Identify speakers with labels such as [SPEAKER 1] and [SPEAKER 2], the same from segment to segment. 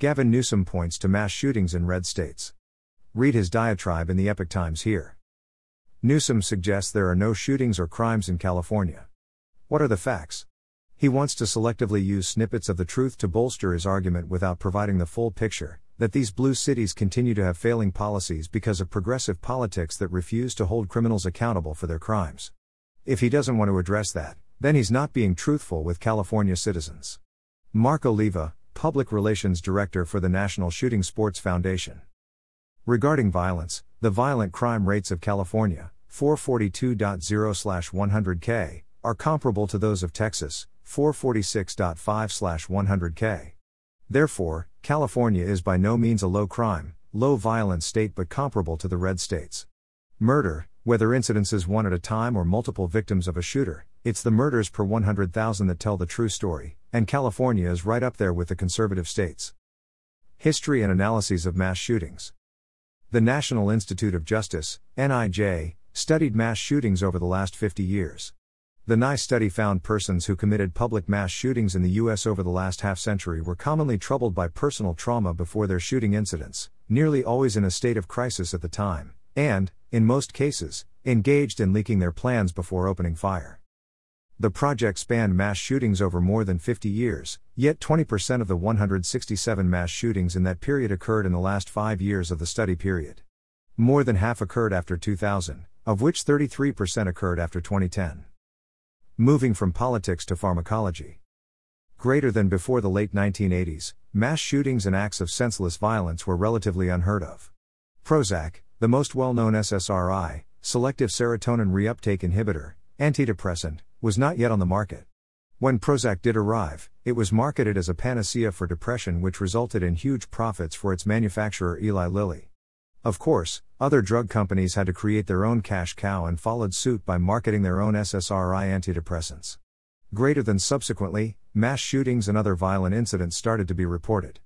[SPEAKER 1] Gavin Newsom points to mass shootings in red states. Read his diatribe in the Epoch Times here. Newsom suggests there are no shootings or crimes in California. What are the facts? He wants to selectively use snippets of the truth to bolster his argument without providing the full picture that these blue cities continue to have failing policies because of progressive politics that refuse to hold criminals accountable for their crimes. If he doesn't want to address that, then he's not being truthful with California citizens. Mark Oliva, Public Relations Director for the National Shooting Sports Foundation. Regarding violence, the violent crime rates of California, 442.0 100K, are comparable to those of Texas, 446.5 100K. Therefore, California is by no means a low crime, low violence state but comparable to the red states. Murder, whether incidences one at a time or multiple victims of a shooter, it's the murders per 100,000 that tell the true story, and California is right up there with the conservative states. History and analyses of mass shootings. The National Institute of Justice, NIJ, studied mass shootings over the last 50 years. The NICE study found persons who committed public mass shootings in the U.S. over the last half century were commonly troubled by personal trauma before their shooting incidents, nearly always in a state of crisis at the time, and, in most cases, engaged in leaking their plans before opening fire. The project spanned mass shootings over more than 50 years, yet 20% of the 167 mass shootings in that period occurred in the last five years of the study period. More than half occurred after 2000, of which 33% occurred after 2010. Moving from politics to pharmacology. Greater than before the late 1980s, mass shootings and acts of senseless violence were relatively unheard of. Prozac, the most well known SSRI, selective serotonin reuptake inhibitor, antidepressant, was not yet on the market. When Prozac did arrive, it was marketed as a panacea for depression, which resulted in huge profits for its manufacturer Eli Lilly. Of course, other drug companies had to create their own cash cow and followed suit by marketing their own SSRI antidepressants. Greater than subsequently, mass shootings and other violent incidents started to be reported.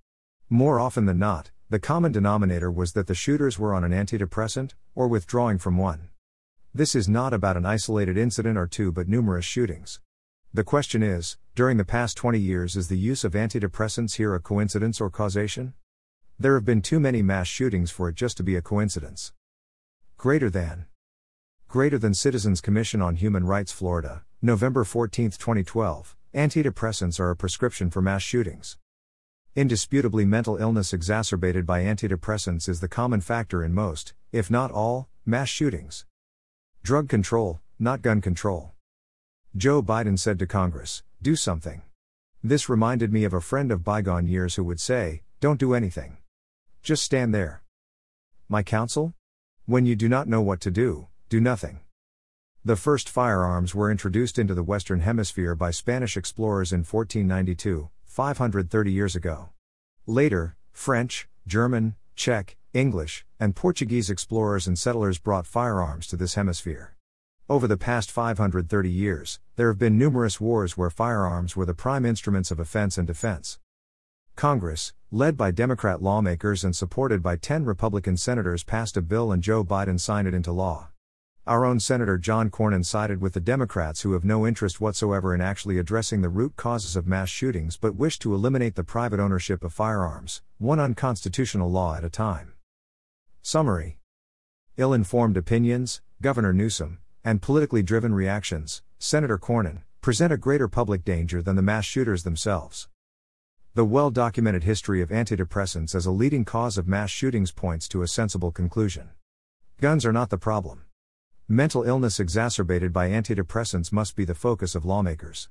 [SPEAKER 1] More often than not, the common denominator was that the shooters were on an antidepressant, or withdrawing from one. This is not about an isolated incident or two but numerous shootings. The question is during the past 20 years, is the use of antidepressants here a coincidence or causation? There have been too many mass shootings for it just to be a coincidence. Greater than. Greater than Citizens Commission on Human Rights Florida, November 14, 2012. Antidepressants are a prescription for mass shootings. Indisputably, mental illness exacerbated by antidepressants is the common factor in most, if not all, mass shootings. Drug control, not gun control. Joe Biden said to Congress, Do something. This reminded me of a friend of bygone years who would say, Don't do anything. Just stand there. My counsel? When you do not know what to do, do nothing. The first firearms were introduced into the Western Hemisphere by Spanish explorers in 1492, 530 years ago. Later, French, German, Czech, English, and Portuguese explorers and settlers brought firearms to this hemisphere. Over the past 530 years, there have been numerous wars where firearms were the prime instruments of offense and defense. Congress, led by Democrat lawmakers and supported by 10 Republican senators, passed a bill and Joe Biden signed it into law. Our own Senator John Cornyn sided with the Democrats who have no interest whatsoever in actually addressing the root causes of mass shootings but wish to eliminate the private ownership of firearms, one unconstitutional law at a time. Summary Ill informed opinions, Governor Newsom, and politically driven reactions, Senator Cornyn, present a greater public danger than the mass shooters themselves. The well documented history of antidepressants as a leading cause of mass shootings points to a sensible conclusion. Guns are not the problem. Mental illness exacerbated by antidepressants must be the focus of lawmakers.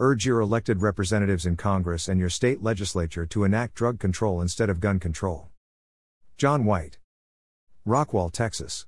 [SPEAKER 1] Urge your elected representatives in Congress and your state legislature to enact drug control instead of gun control. John White. Rockwall, Texas.